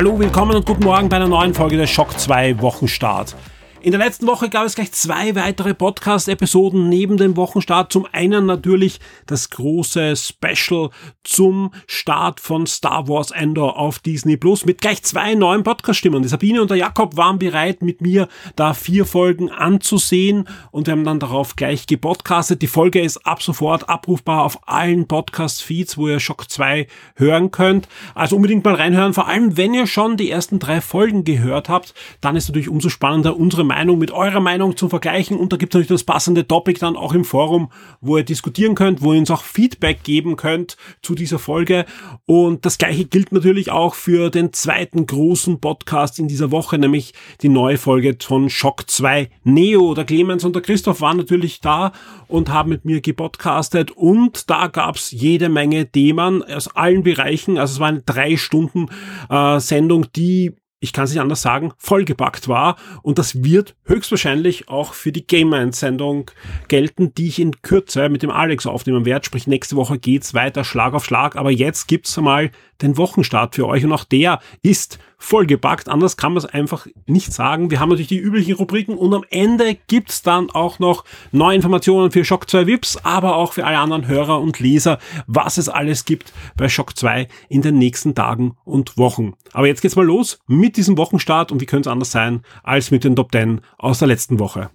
Hallo, willkommen und guten Morgen bei einer neuen Folge der Schock 2 Wochenstart. In der letzten Woche gab es gleich zwei weitere Podcast-Episoden neben dem Wochenstart. Zum einen natürlich das große Special zum Start von Star Wars Endor auf Disney Plus mit gleich zwei neuen Podcast-Stimmen. Die Sabine und der Jakob waren bereit, mit mir da vier Folgen anzusehen und wir haben dann darauf gleich gepodcastet. Die Folge ist ab sofort abrufbar auf allen Podcast-Feeds, wo ihr Schock 2 hören könnt. Also unbedingt mal reinhören. Vor allem, wenn ihr schon die ersten drei Folgen gehört habt, dann ist natürlich umso spannender unsere Meinung mit eurer Meinung zu vergleichen. Und da gibt es natürlich das passende Topic dann auch im Forum, wo ihr diskutieren könnt, wo ihr uns auch Feedback geben könnt zu dieser Folge. Und das gleiche gilt natürlich auch für den zweiten großen Podcast in dieser Woche, nämlich die neue Folge von Shock 2 Neo. Der Clemens und der Christoph waren natürlich da und haben mit mir gepodcastet. Und da gab's jede Menge Themen aus allen Bereichen, also es war eine drei Stunden äh, Sendung, die ich kann es nicht anders sagen, vollgepackt war. Und das wird höchstwahrscheinlich auch für die Game Sendung gelten, die ich in Kürze mit dem Alex aufnehmen werde. Sprich, nächste Woche geht's weiter Schlag auf Schlag. Aber jetzt gibt's mal den Wochenstart für euch und auch der ist vollgepackt. Anders kann man es einfach nicht sagen. Wir haben natürlich die üblichen Rubriken und am Ende gibt's dann auch noch neue Informationen für Shock 2 Vips, aber auch für alle anderen Hörer und Leser, was es alles gibt bei Shock 2 in den nächsten Tagen und Wochen. Aber jetzt geht's mal los mit diesem Wochenstart und wie könnte es anders sein als mit den Top 10 aus der letzten Woche.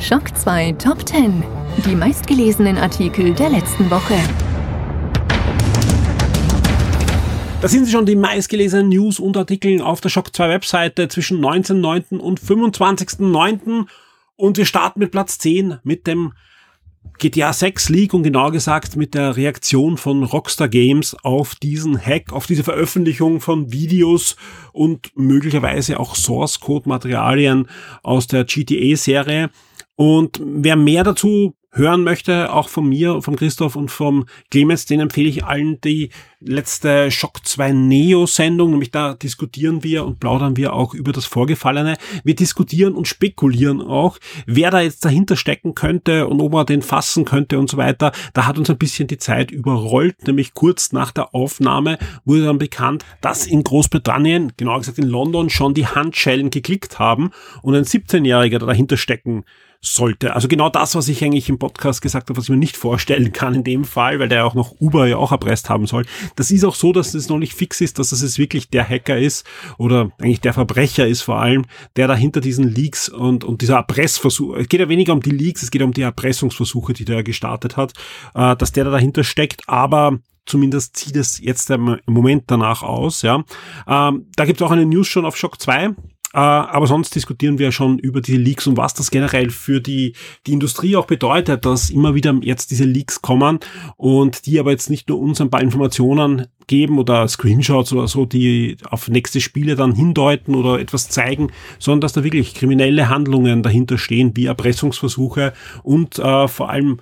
Schock 2 Top 10. Die meistgelesenen Artikel der letzten Woche. Da sind sie schon die meistgelesenen News und Artikel auf der Shock 2 Webseite zwischen 19.09. und 25.09. Und wir starten mit Platz 10 mit dem GTA 6 Leak und genau gesagt mit der Reaktion von Rockstar Games auf diesen Hack, auf diese Veröffentlichung von Videos und möglicherweise auch Source Code Materialien aus der GTA Serie. Und wer mehr dazu hören möchte, auch von mir, vom Christoph und vom Clemens, den empfehle ich allen die letzte Shock 2 Neo Sendung, nämlich da diskutieren wir und plaudern wir auch über das Vorgefallene. Wir diskutieren und spekulieren auch, wer da jetzt dahinter stecken könnte und ob man den fassen könnte und so weiter. Da hat uns ein bisschen die Zeit überrollt, nämlich kurz nach der Aufnahme wurde dann bekannt, dass in Großbritannien, genauer gesagt in London, schon die Handschellen geklickt haben und ein 17-Jähriger dahinter stecken sollte. Also genau das, was ich eigentlich im Podcast gesagt habe, was ich mir nicht vorstellen kann in dem Fall, weil der auch noch Uber ja auch erpresst haben soll. Das ist auch so, dass es noch nicht fix ist, dass es jetzt wirklich der Hacker ist oder eigentlich der Verbrecher ist vor allem, der dahinter diesen Leaks und, und dieser Erpressversuch, es geht ja weniger um die Leaks, es geht um die Erpressungsversuche, die der gestartet hat, äh, dass der da dahinter steckt, aber zumindest sieht es jetzt im Moment danach aus, ja. Ähm, da gibt es auch eine News schon auf Shock 2, äh, aber sonst diskutieren wir schon über die Leaks und was das generell für die, die Industrie auch bedeutet, dass immer wieder jetzt diese Leaks kommen und die aber jetzt nicht nur uns ein paar Informationen geben oder Screenshots oder so, die auf nächste Spiele dann hindeuten oder etwas zeigen, sondern dass da wirklich kriminelle Handlungen dahinter stehen, wie Erpressungsversuche und äh, vor allem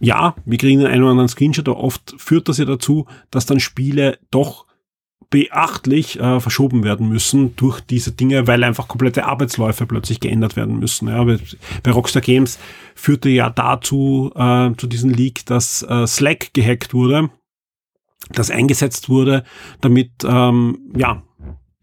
ja, wir kriegen einen oder anderen Screenshot, aber oft führt das ja dazu, dass dann Spiele doch beachtlich äh, verschoben werden müssen durch diese Dinge, weil einfach komplette Arbeitsläufe plötzlich geändert werden müssen. Ja, bei Rockstar Games führte ja dazu, äh, zu diesem Leak, dass äh, Slack gehackt wurde, das eingesetzt wurde, damit ähm, ja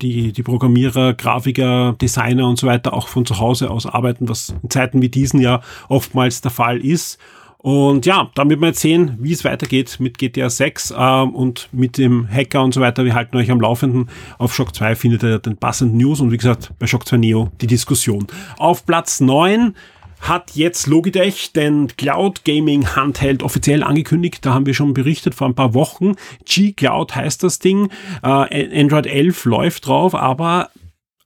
die, die Programmierer, Grafiker, Designer und so weiter auch von zu Hause aus arbeiten, was in Zeiten wie diesen ja oftmals der Fall ist. Und ja, dann wird man jetzt sehen, wie es weitergeht mit GTA 6 ähm, und mit dem Hacker und so weiter. Wir halten euch am Laufenden. Auf Shock 2 findet ihr den passenden News und wie gesagt, bei Shock 2 Neo die Diskussion. Auf Platz 9 hat jetzt Logitech den Cloud Gaming Handheld offiziell angekündigt. Da haben wir schon berichtet vor ein paar Wochen. G-Cloud heißt das Ding. Äh, Android 11 läuft drauf, aber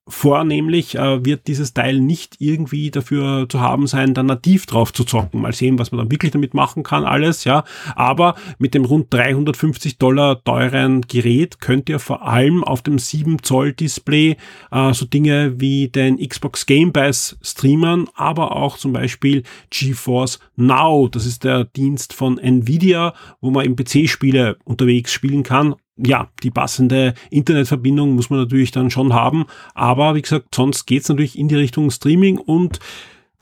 Vornehmlich äh, wird dieses Teil nicht irgendwie dafür zu haben sein, dann nativ drauf zu zocken. Mal sehen, was man dann wirklich damit machen kann, alles, ja. Aber mit dem rund 350 Dollar teuren Gerät könnt ihr vor allem auf dem 7 Zoll Display äh, so Dinge wie den Xbox Game Pass streamen, aber auch zum Beispiel GeForce Now. Das ist der Dienst von Nvidia, wo man im PC-Spiele unterwegs spielen kann ja, die passende Internetverbindung muss man natürlich dann schon haben. Aber wie gesagt, sonst geht's natürlich in die Richtung Streaming und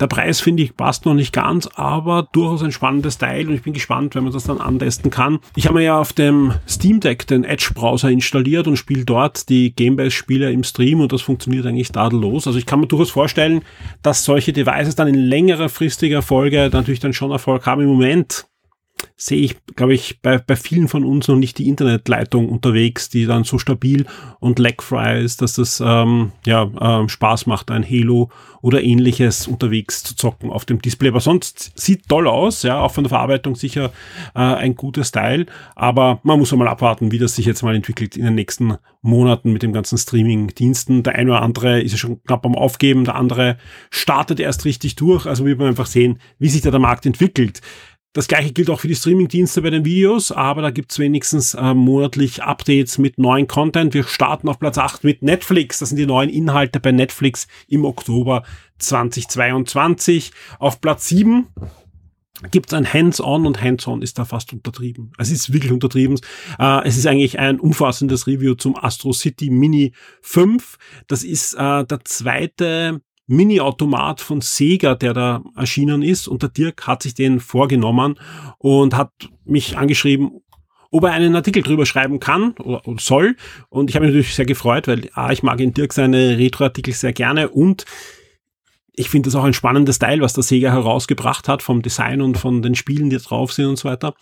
der Preis, finde ich, passt noch nicht ganz, aber durchaus ein spannendes Teil und ich bin gespannt, wenn man das dann antesten kann. Ich habe mir ja auf dem Steam Deck den Edge-Browser installiert und spiele dort die Gamebase-Spiele im Stream und das funktioniert eigentlich tadellos. Also ich kann mir durchaus vorstellen, dass solche Devices dann in längerer fristiger Folge natürlich dann schon Erfolg haben. Im Moment sehe ich, glaube ich, bei, bei vielen von uns noch nicht die Internetleitung unterwegs, die dann so stabil und lagfrei ist, dass das ähm, ja ähm, Spaß macht, ein Halo oder ähnliches unterwegs zu zocken auf dem Display. Aber sonst sieht toll aus, ja, auch von der Verarbeitung sicher äh, ein gutes Teil. Aber man muss mal abwarten, wie das sich jetzt mal entwickelt in den nächsten Monaten mit dem ganzen Streaming-Diensten. Der eine oder andere ist ja schon knapp am Aufgeben, der andere startet erst richtig durch. Also wird man einfach sehen, wie sich da der Markt entwickelt. Das gleiche gilt auch für die Streaming-Dienste bei den Videos, aber da gibt's wenigstens äh, monatlich Updates mit neuen Content. Wir starten auf Platz 8 mit Netflix. Das sind die neuen Inhalte bei Netflix im Oktober 2022. Auf Platz 7 gibt's ein Hands-on und Hands-on ist da fast untertrieben. Es ist wirklich untertrieben. Äh, es ist eigentlich ein umfassendes Review zum Astro City Mini 5. Das ist äh, der zweite Mini-Automat von Sega, der da erschienen ist. Und der Dirk hat sich den vorgenommen und hat mich angeschrieben, ob er einen Artikel drüber schreiben kann oder, soll. Und ich habe mich natürlich sehr gefreut, weil ah, ich mag in Dirk seine Retro-Artikel sehr gerne und ich finde das auch ein spannendes Teil, was der Sega herausgebracht hat vom Design und von den Spielen, die drauf sind und so weiter.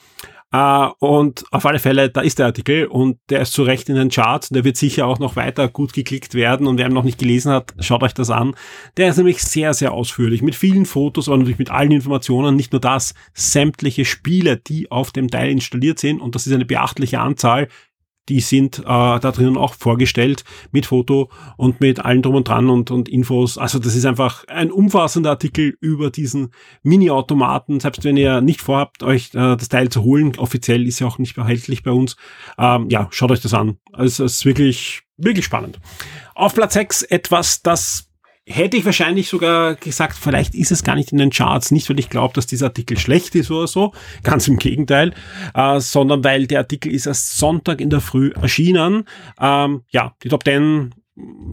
Uh, und auf alle Fälle, da ist der Artikel und der ist zu Recht in den Charts. Der wird sicher auch noch weiter gut geklickt werden. Und wer ihn noch nicht gelesen hat, schaut euch das an. Der ist nämlich sehr, sehr ausführlich mit vielen Fotos, aber natürlich mit allen Informationen. Nicht nur das, sämtliche Spiele, die auf dem Teil installiert sind. Und das ist eine beachtliche Anzahl die sind äh, da drinnen auch vorgestellt mit Foto und mit allem drum und dran und, und Infos. Also das ist einfach ein umfassender Artikel über diesen Mini-Automaten. Selbst wenn ihr nicht vorhabt, euch äh, das Teil zu holen, offiziell ist ja auch nicht erhältlich bei uns. Ähm, ja, schaut euch das an. Also es ist wirklich, wirklich spannend. Auf Platz 6 etwas, das hätte ich wahrscheinlich sogar gesagt, vielleicht ist es gar nicht in den Charts, nicht weil ich glaube, dass dieser Artikel schlecht ist oder so, ganz im Gegenteil, äh, sondern weil der Artikel ist erst Sonntag in der Früh erschienen. Ähm, ja, die Top 10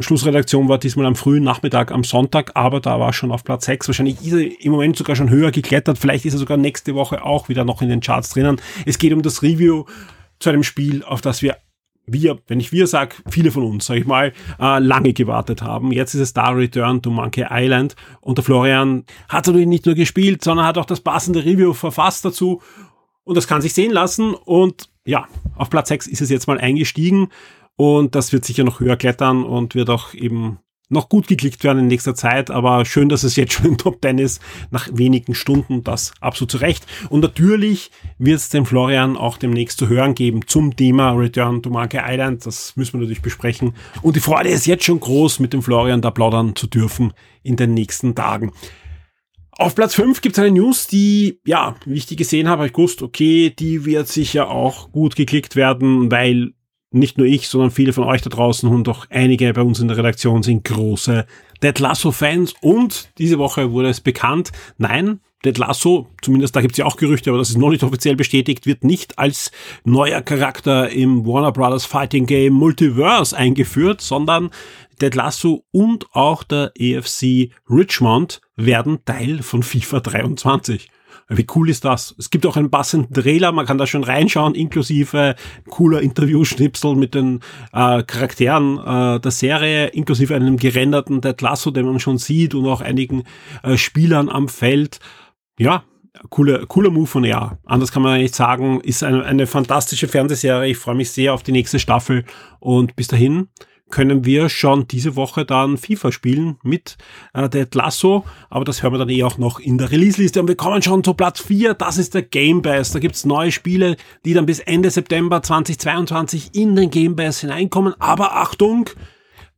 Schlussredaktion war diesmal am frühen Nachmittag am Sonntag, aber da war schon auf Platz 6. Wahrscheinlich ist er im Moment sogar schon höher geklettert. Vielleicht ist er sogar nächste Woche auch wieder noch in den Charts drinnen. Es geht um das Review zu einem Spiel, auf das wir wir, wenn ich wir sag, viele von uns, sag ich mal, äh, lange gewartet haben. Jetzt ist es da Return to Monkey Island. Und der Florian hat natürlich nicht nur gespielt, sondern hat auch das passende Review verfasst dazu. Und das kann sich sehen lassen. Und ja, auf Platz 6 ist es jetzt mal eingestiegen. Und das wird sicher noch höher klettern und wird auch eben noch gut geklickt werden in nächster Zeit, aber schön, dass es jetzt schon im Top 10 ist, nach wenigen Stunden, das absolut zu Recht. Und natürlich wird es dem Florian auch demnächst zu hören geben zum Thema Return to Monkey Island, das müssen wir natürlich besprechen. Und die Freude ist jetzt schon groß, mit dem Florian da plaudern zu dürfen in den nächsten Tagen. Auf Platz 5 gibt es eine News, die, ja, wie ich die gesehen habe, habe ich gewusst, okay, die wird sicher auch gut geklickt werden, weil nicht nur ich, sondern viele von euch da draußen und auch einige bei uns in der Redaktion sind große Dead Lasso-Fans und diese Woche wurde es bekannt, nein, Dead Lasso, zumindest da gibt es ja auch Gerüchte, aber das ist noch nicht offiziell bestätigt, wird nicht als neuer Charakter im Warner Brothers Fighting Game Multiverse eingeführt, sondern Dead Lasso und auch der EFC Richmond werden Teil von FIFA 23. Wie cool ist das? Es gibt auch einen passenden Trailer, man kann da schon reinschauen, inklusive cooler Interview-Schnipsel mit den äh, Charakteren äh, der Serie, inklusive einem gerenderten Ted Lasso, den man schon sieht und auch einigen äh, Spielern am Feld. Ja, cooler, cooler Move von ja. Anders kann man nicht sagen. Ist eine, eine fantastische Fernsehserie. Ich freue mich sehr auf die nächste Staffel und bis dahin können wir schon diese Woche dann FIFA spielen mit äh, Dead Lasso, aber das hören wir dann eh auch noch in der Release-Liste und wir kommen schon zu Platz 4, das ist der Game Pass. Da gibt's neue Spiele, die dann bis Ende September 2022 in den Game Pass hineinkommen, aber Achtung,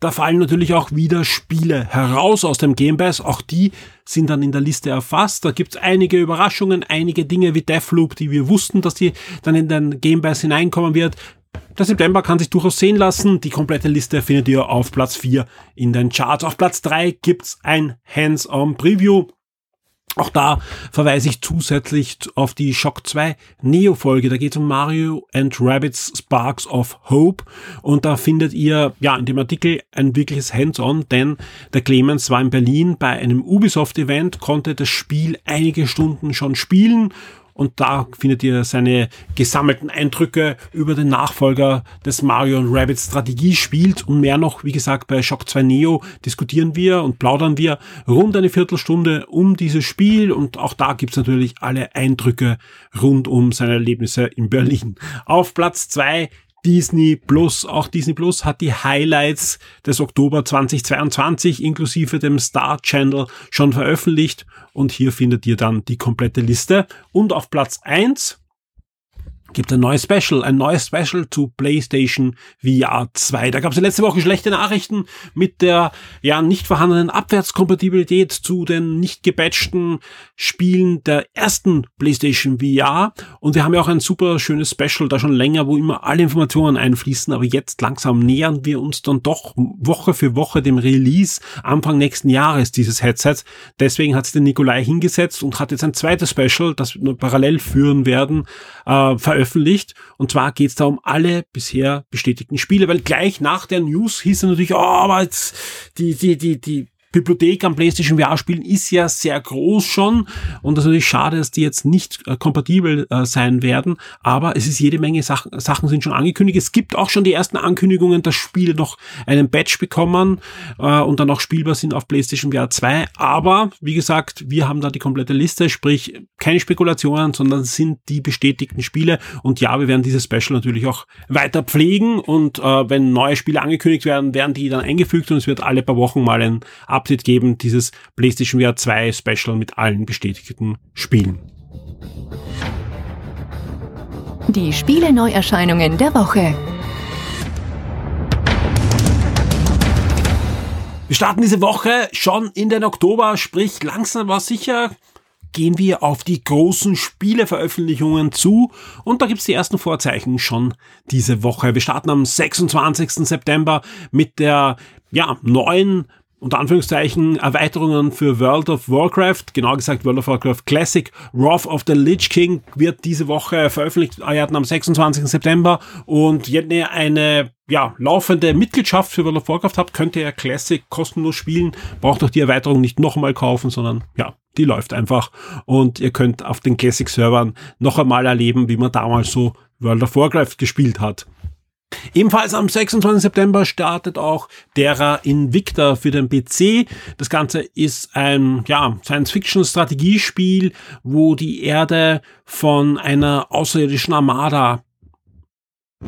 Da fallen natürlich auch wieder Spiele heraus aus dem Game Pass. Auch die sind dann in der Liste erfasst. Da gibt's einige Überraschungen, einige Dinge wie Deathloop, die wir wussten, dass die dann in den Game Pass hineinkommen wird. Der September kann sich durchaus sehen lassen. Die komplette Liste findet ihr auf Platz 4 in den Charts. Auf Platz 3 gibt's ein Hands-on Preview. Auch da verweise ich zusätzlich auf die Shock 2 Neo-Folge. Da geht es um Mario and Rabbits Sparks of Hope. Und da findet ihr ja in dem Artikel ein wirkliches Hands-on, denn der Clemens war in Berlin bei einem Ubisoft-Event, konnte das Spiel einige Stunden schon spielen und da findet ihr seine gesammelten Eindrücke über den Nachfolger des Mario Rabbit Strategiespiels und mehr noch, wie gesagt, bei Shock 2 Neo diskutieren wir und plaudern wir rund eine Viertelstunde um dieses Spiel und auch da gibt's natürlich alle Eindrücke rund um seine Erlebnisse in Berlin. Auf Platz zwei Disney Plus. Auch Disney Plus hat die Highlights des Oktober 2022 inklusive dem Star Channel schon veröffentlicht und hier findet ihr dann die komplette Liste. Und auf Platz eins gibt ein neues Special, ein neues Special zu PlayStation VR 2. Da gab es letzte Woche schlechte Nachrichten mit der ja nicht vorhandenen Abwärtskompatibilität zu den nicht gebatchten Spielen der ersten PlayStation VR. Und wir haben ja auch ein super schönes Special da schon länger, wo immer alle Informationen einfließen. Aber jetzt langsam nähern wir uns dann doch Woche für Woche dem Release Anfang nächsten Jahres dieses Headsets. Deswegen hat sich der Nikolai hingesetzt und hat jetzt ein zweites Special, das wir parallel führen werden, äh, veröffentlicht. Und zwar geht es da um alle bisher bestätigten Spiele, weil gleich nach der News hieß es natürlich, oh, aber jetzt die, die, die, die Bibliothek am PlayStation VR Spielen ist ja sehr groß schon. Und das ist natürlich schade, dass die jetzt nicht äh, kompatibel äh, sein werden, aber es ist jede Menge Sachen, Sachen sind schon angekündigt. Es gibt auch schon die ersten Ankündigungen, dass Spiele noch einen Badge bekommen äh, und dann auch spielbar sind auf PlayStation VR 2, aber wie gesagt, wir haben da die komplette Liste, sprich keine Spekulationen, sondern sind die bestätigten Spiele. Und ja, wir werden dieses Special natürlich auch weiter pflegen. Und äh, wenn neue Spiele angekündigt werden, werden die dann eingefügt. Und es wird alle paar Wochen mal ein Update geben, dieses PlayStation VR 2 Special mit allen bestätigten Spielen. Die Spiele-Neuerscheinungen der Woche. Wir starten diese Woche schon in den Oktober, sprich langsam aber sicher gehen wir auf die großen Spieleveröffentlichungen zu und da gibt's die ersten Vorzeichen schon diese Woche. Wir starten am 26. September mit der ja, neuen unter Anführungszeichen Erweiterungen für World of Warcraft, genau gesagt World of Warcraft Classic. Wrath of the Lich King wird diese Woche veröffentlicht, am 26. September und wenn ihr eine ja, laufende Mitgliedschaft für World of Warcraft habt, könnt ihr Classic kostenlos spielen, braucht auch die Erweiterung nicht nochmal kaufen, sondern ja, die läuft einfach und ihr könnt auf den Classic Servern noch einmal erleben, wie man damals so World of Warcraft gespielt hat. Ebenfalls am 26. September startet auch Terra Invicta für den PC. Das Ganze ist ein ja, Science-Fiction-Strategiespiel, wo die Erde von einer außerirdischen Armada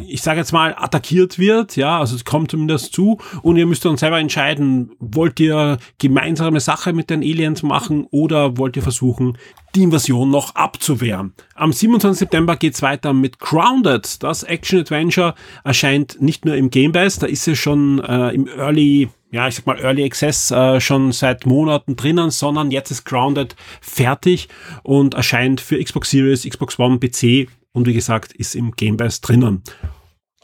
ich sage jetzt mal, attackiert wird, ja, also es kommt zumindest zu und ihr müsst dann selber entscheiden, wollt ihr gemeinsame Sache mit den Aliens machen oder wollt ihr versuchen, die Invasion noch abzuwehren. Am 27. September geht's weiter mit Grounded. Das Action-Adventure erscheint nicht nur im Game Pass, da ist es schon äh, im Early ja, ich sag mal Early Access äh, schon seit Monaten drinnen, sondern jetzt ist Grounded fertig und erscheint für Xbox Series, Xbox One, PC und wie gesagt, ist im Game Pass drinnen.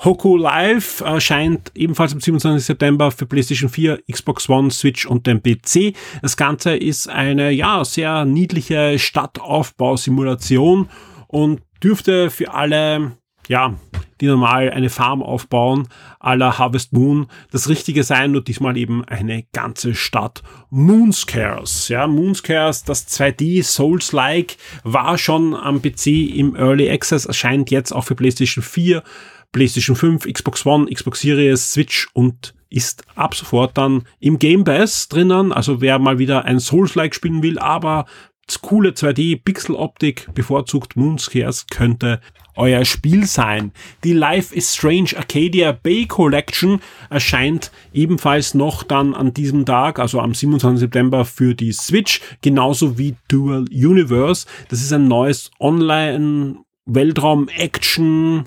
Hoku Live erscheint ebenfalls am 27. September für PlayStation 4, Xbox One, Switch und den PC. Das Ganze ist eine, ja, sehr niedliche Stadtaufbausimulation und dürfte für alle, ja, die normal eine Farm aufbauen, aller Harvest Moon, das Richtige sein, nur diesmal eben eine ganze Stadt. Moonscares, ja, Moonscares, das 2D Souls-like war schon am PC im Early Access, erscheint jetzt auch für PlayStation 4, PlayStation 5, Xbox One, Xbox Series, Switch und ist ab sofort dann im Game Pass drinnen. Also wer mal wieder ein Souls-like spielen will, aber coole 2D Pixel-Optik bevorzugt Moonscares könnte euer Spiel sein. Die Life is Strange Arcadia Bay Collection erscheint ebenfalls noch dann an diesem Tag, also am 27. September für die Switch, genauso wie Dual Universe. Das ist ein neues Online Weltraum Action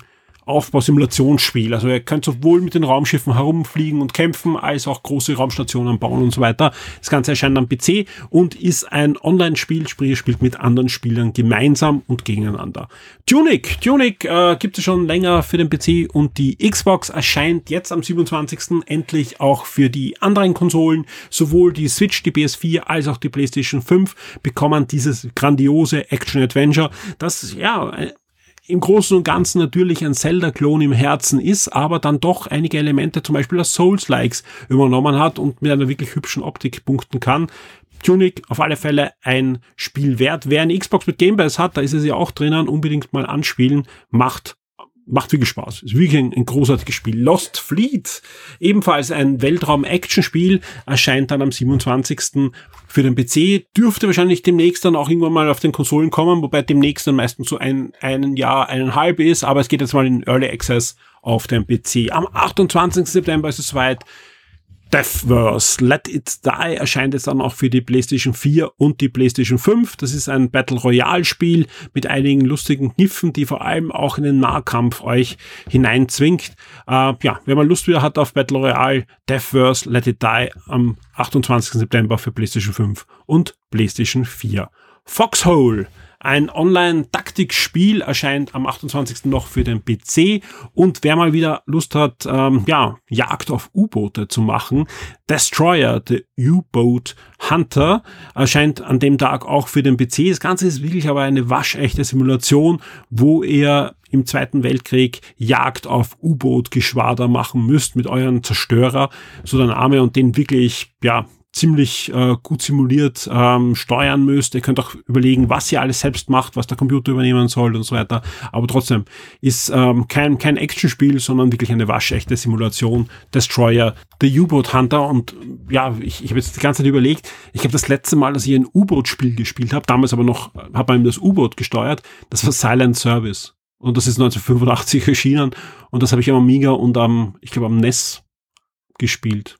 Aufbausimulationsspiel. Also ihr könnt sowohl mit den Raumschiffen herumfliegen und kämpfen, als auch große Raumstationen bauen und so weiter. Das Ganze erscheint am PC und ist ein Online-Spiel, sprich ihr spielt mit anderen Spielern gemeinsam und gegeneinander. Tunic, Tunic äh, gibt es schon länger für den PC und die Xbox erscheint jetzt am 27. endlich auch für die anderen Konsolen. Sowohl die Switch, die PS4 als auch die PlayStation 5 bekommen dieses grandiose Action-Adventure, das ja im Großen und Ganzen natürlich ein Zelda-Klon im Herzen ist, aber dann doch einige Elemente, zum Beispiel das Souls-Likes, übernommen hat und mit einer wirklich hübschen Optik punkten kann. Tunic auf alle Fälle ein Spiel wert. Wer eine Xbox mit Game Pass hat, da ist es ja auch drinnen, unbedingt mal anspielen, macht macht wirklich Spaß. Ist wirklich ein, ein großartiges Spiel. Lost Fleet, ebenfalls ein Weltraum-Action-Spiel, erscheint dann am 27. für den PC. Dürfte wahrscheinlich demnächst dann auch irgendwann mal auf den Konsolen kommen, wobei demnächst dann meistens so ein, ein Jahr, eineinhalb ist, aber es geht jetzt mal in Early Access auf dem PC. Am 28. September ist es weit. Deathverse Let It Die erscheint jetzt dann auch für die PlayStation 4 und die PlayStation 5. Das ist ein Battle Royale Spiel mit einigen lustigen Kniffen, die vor allem auch in den Nahkampf euch hineinzwingt. Äh, ja, wenn man Lust wieder hat auf Battle Royale, Deathverse Let It Die am 28. September für PlayStation 5 und PlayStation 4. Foxhole ein Online-Taktikspiel erscheint am 28. noch für den PC und wer mal wieder Lust hat, ähm, ja, Jagd auf U-Boote zu machen, Destroyer, the U-Boat Hunter, erscheint an dem Tag auch für den PC. Das Ganze ist wirklich aber eine waschechte Simulation, wo ihr im Zweiten Weltkrieg Jagd auf U-Boot-Geschwader machen müsst mit euren Zerstörer, so dann Arme und den wirklich, ja, ziemlich äh, gut simuliert ähm, steuern müsst. Ihr könnt auch überlegen, was ihr alles selbst macht, was der Computer übernehmen soll und so weiter. Aber trotzdem ist ähm, kein, kein Actionspiel, sondern wirklich eine waschechte Simulation. Destroyer, The U-Boat Hunter. Und ja, ich, ich habe jetzt die ganze Zeit überlegt, ich habe das letzte Mal, dass ich ein U-Boot-Spiel gespielt habe, damals aber noch, habe man das U-Boot gesteuert, das war Silent Service. Und das ist 1985 erschienen. Und das habe ich am Amiga und am, ich glaube, am NES gespielt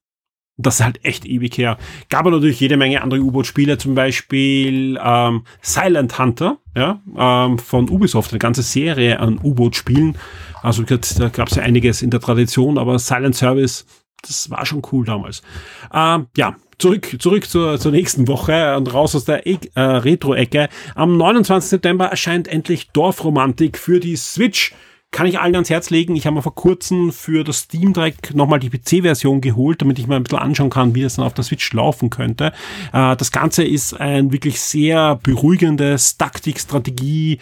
das ist halt echt ewig her. Gab aber natürlich jede Menge andere U-Boot-Spiele, zum Beispiel ähm, Silent Hunter, ja, ähm, von Ubisoft, eine ganze Serie an U-Boot-Spielen. Also da gab es ja einiges in der Tradition, aber Silent Service, das war schon cool damals. Ähm, ja, zurück, zurück zur, zur nächsten Woche und raus aus der e äh, Retro-Ecke. Am 29. September erscheint endlich Dorfromantik für die Switch kann ich allen ans Herz legen. Ich habe mir vor kurzem für das Steam Deck nochmal die PC-Version geholt, damit ich mir ein bisschen anschauen kann, wie das dann auf der Switch laufen könnte. Äh, das Ganze ist ein wirklich sehr beruhigendes Taktik-Strategie.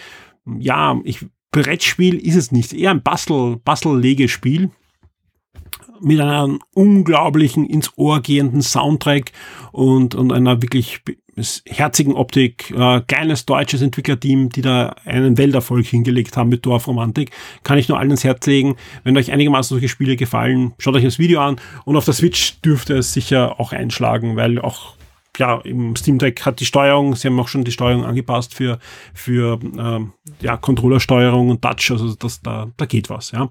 Ja, ich, Brettspiel ist es nicht. Eher ein Bastel, Bastel-Legespiel mit einem unglaublichen ins Ohr gehenden Soundtrack und, und einer wirklich herzigen Optik, äh, geiles deutsches Entwicklerteam, die da einen Welterfolg hingelegt haben mit Dorfromantik. Kann ich nur allen ins Herz legen. Wenn euch einigermaßen solche Spiele gefallen, schaut euch das Video an und auf der Switch dürfte es sicher auch einschlagen, weil auch ja, im Steam Deck hat die Steuerung, sie haben auch schon die Steuerung angepasst für, für ähm, ja, Controllersteuerung und Touch, also das, da, da geht was, ja.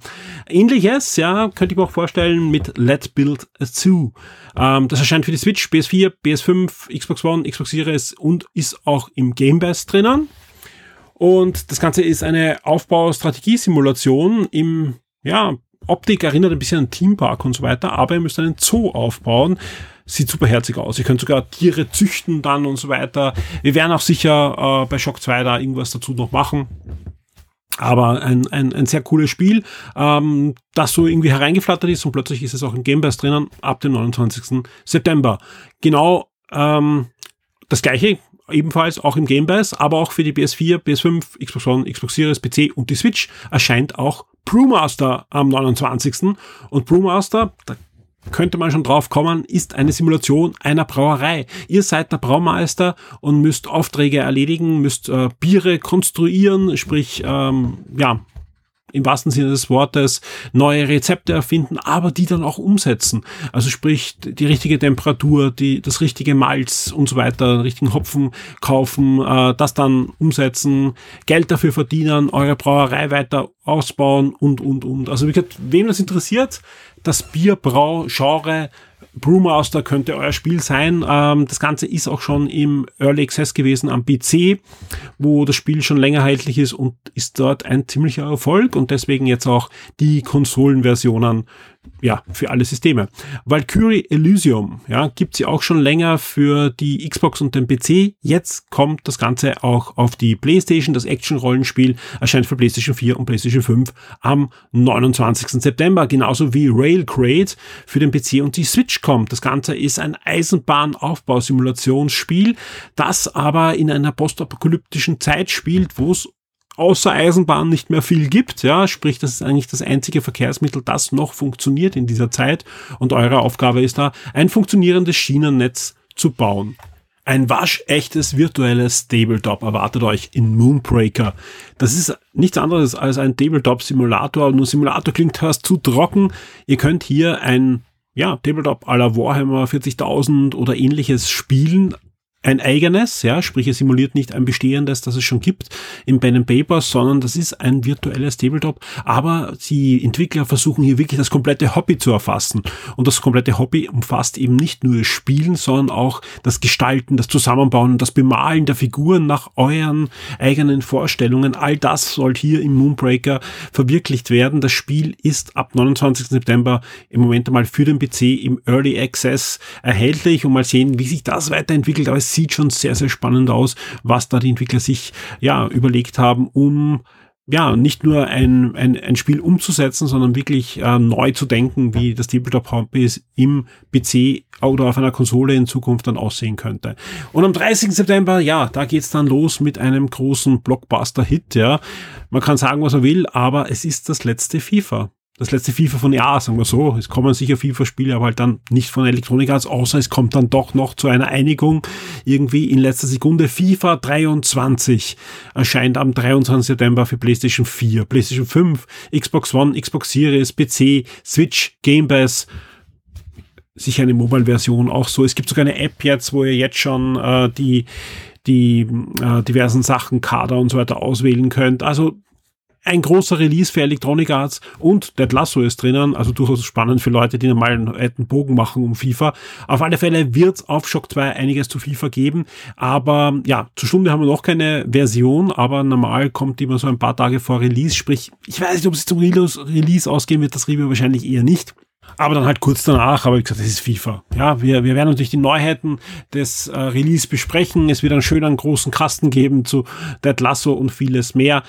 Ähnliches, ja, könnte ich mir auch vorstellen mit Let's Build a Zoo. Ähm, das erscheint für die Switch, PS4, PS5, Xbox One, Xbox Series und ist auch im Game Pass drinnen. Und das Ganze ist eine Aufbaustrategiesimulation im, ja, Optik erinnert ein bisschen an Team Park und so weiter, aber ihr müsst einen Zoo aufbauen sieht super herzig aus. Ihr könnt sogar Tiere züchten dann und so weiter. Wir werden auch sicher äh, bei Shock 2 da irgendwas dazu noch machen. Aber ein, ein, ein sehr cooles Spiel, ähm, das so irgendwie hereingeflattert ist und plötzlich ist es auch im Game Pass drinnen ab dem 29. September. Genau ähm, das gleiche ebenfalls auch im Game Pass, aber auch für die PS4, PS5, Xbox One, Xbox Series, PC und die Switch erscheint auch Brewmaster am 29. Und Brewmaster, da könnte man schon drauf kommen, ist eine Simulation einer Brauerei. Ihr seid der Braumeister und müsst Aufträge erledigen, müsst äh, Biere konstruieren, sprich, ähm, ja, im wahrsten Sinne des Wortes neue Rezepte erfinden, aber die dann auch umsetzen. Also sprich die richtige Temperatur, die das richtige Malz und so weiter, den richtigen Hopfen kaufen, äh, das dann umsetzen, Geld dafür verdienen, eure Brauerei weiter ausbauen und und und. Also wie gesagt, wem das interessiert, das Bierbrau-Genre Brewmaster könnte euer Spiel sein. Ähm, das Ganze ist auch schon im Early Access gewesen am PC, wo das Spiel schon länger erhältlich ist und ist dort ein ziemlicher Erfolg und deswegen jetzt auch die Konsolenversionen ja, für alle Systeme. Valkyrie Elysium, ja, gibt's ja auch schon länger für die Xbox und den PC. Jetzt kommt das Ganze auch auf die PlayStation. Das Action-Rollenspiel erscheint für PlayStation 4 und PlayStation 5 am 29. September, genauso wie Rail Crate für den PC und die Switch kommt. Das Ganze ist ein Eisenbahnaufbausimulationsspiel, das aber in einer postapokalyptischen Zeit spielt, wo es außer Eisenbahn nicht mehr viel gibt, ja, sprich, das ist eigentlich das einzige Verkehrsmittel, das noch funktioniert in dieser Zeit und eure Aufgabe ist da, ein funktionierendes Schienennetz zu bauen. Ein waschechtes virtuelles Tabletop erwartet euch in Moonbreaker. Das ist nichts anderes als ein Tabletop-Simulator. Nur Simulator klingt fast zu trocken. Ihr könnt hier ein ja, Tabletop à la Warhammer 40.000 oder ähnliches spielen, ein eigenes, ja, sprich es simuliert nicht ein bestehendes, das es schon gibt im Pen and Paper, sondern das ist ein virtuelles Tabletop, aber die Entwickler versuchen hier wirklich das komplette Hobby zu erfassen und das komplette Hobby umfasst eben nicht nur das Spielen, sondern auch das Gestalten, das Zusammenbauen, das Bemalen der Figuren nach euren eigenen Vorstellungen, all das soll hier im Moonbreaker verwirklicht werden. Das Spiel ist ab 29. September im Moment einmal für den PC im Early Access erhältlich und mal sehen, wie sich das weiterentwickelt, aber es sieht schon sehr, sehr spannend aus, was da die Entwickler sich ja überlegt haben, um ja, nicht nur ein, ein, ein Spiel umzusetzen, sondern wirklich äh, neu zu denken, wie das Tabletop-Hobby im PC oder auf einer Konsole in Zukunft dann aussehen könnte. Und am 30. September, ja, da geht's dann los mit einem großen Blockbuster-Hit, ja. Man kann sagen, was er will, aber es ist das letzte FIFA das letzte FIFA von ja, sagen wir so. Es kommen sicher FIFA-Spiele, aber halt dann nicht von Electronic Arts, außer es kommt dann doch noch zu einer Einigung irgendwie in letzter Sekunde. FIFA 23 erscheint am 23. September für PlayStation 4, PlayStation 5, Xbox One, Xbox Series, PC, Switch, Game Pass, sicher eine Mobile-Version auch so. Es gibt sogar eine App jetzt, wo ihr jetzt schon äh, die die äh, diversen Sachen, Kader und so weiter auswählen könnt. Also ein großer Release für Electronic Arts und Dead Lasso ist drinnen, also durchaus spannend für Leute, die normal einen Bogen machen um FIFA. Auf alle Fälle wird es auf Shock 2 einiges zu FIFA geben, aber ja, zur Stunde haben wir noch keine Version, aber normal kommt immer so ein paar Tage vor Release, sprich, ich weiß nicht, ob es zum Release ausgehen wird, das Review wahrscheinlich eher nicht. Aber dann halt kurz danach, aber wie gesagt, das ist FIFA. Ja, wir, wir werden natürlich die Neuheiten des äh, Release besprechen. Es wird einen schönen großen Kasten geben zu Dead Lasso und vieles mehr.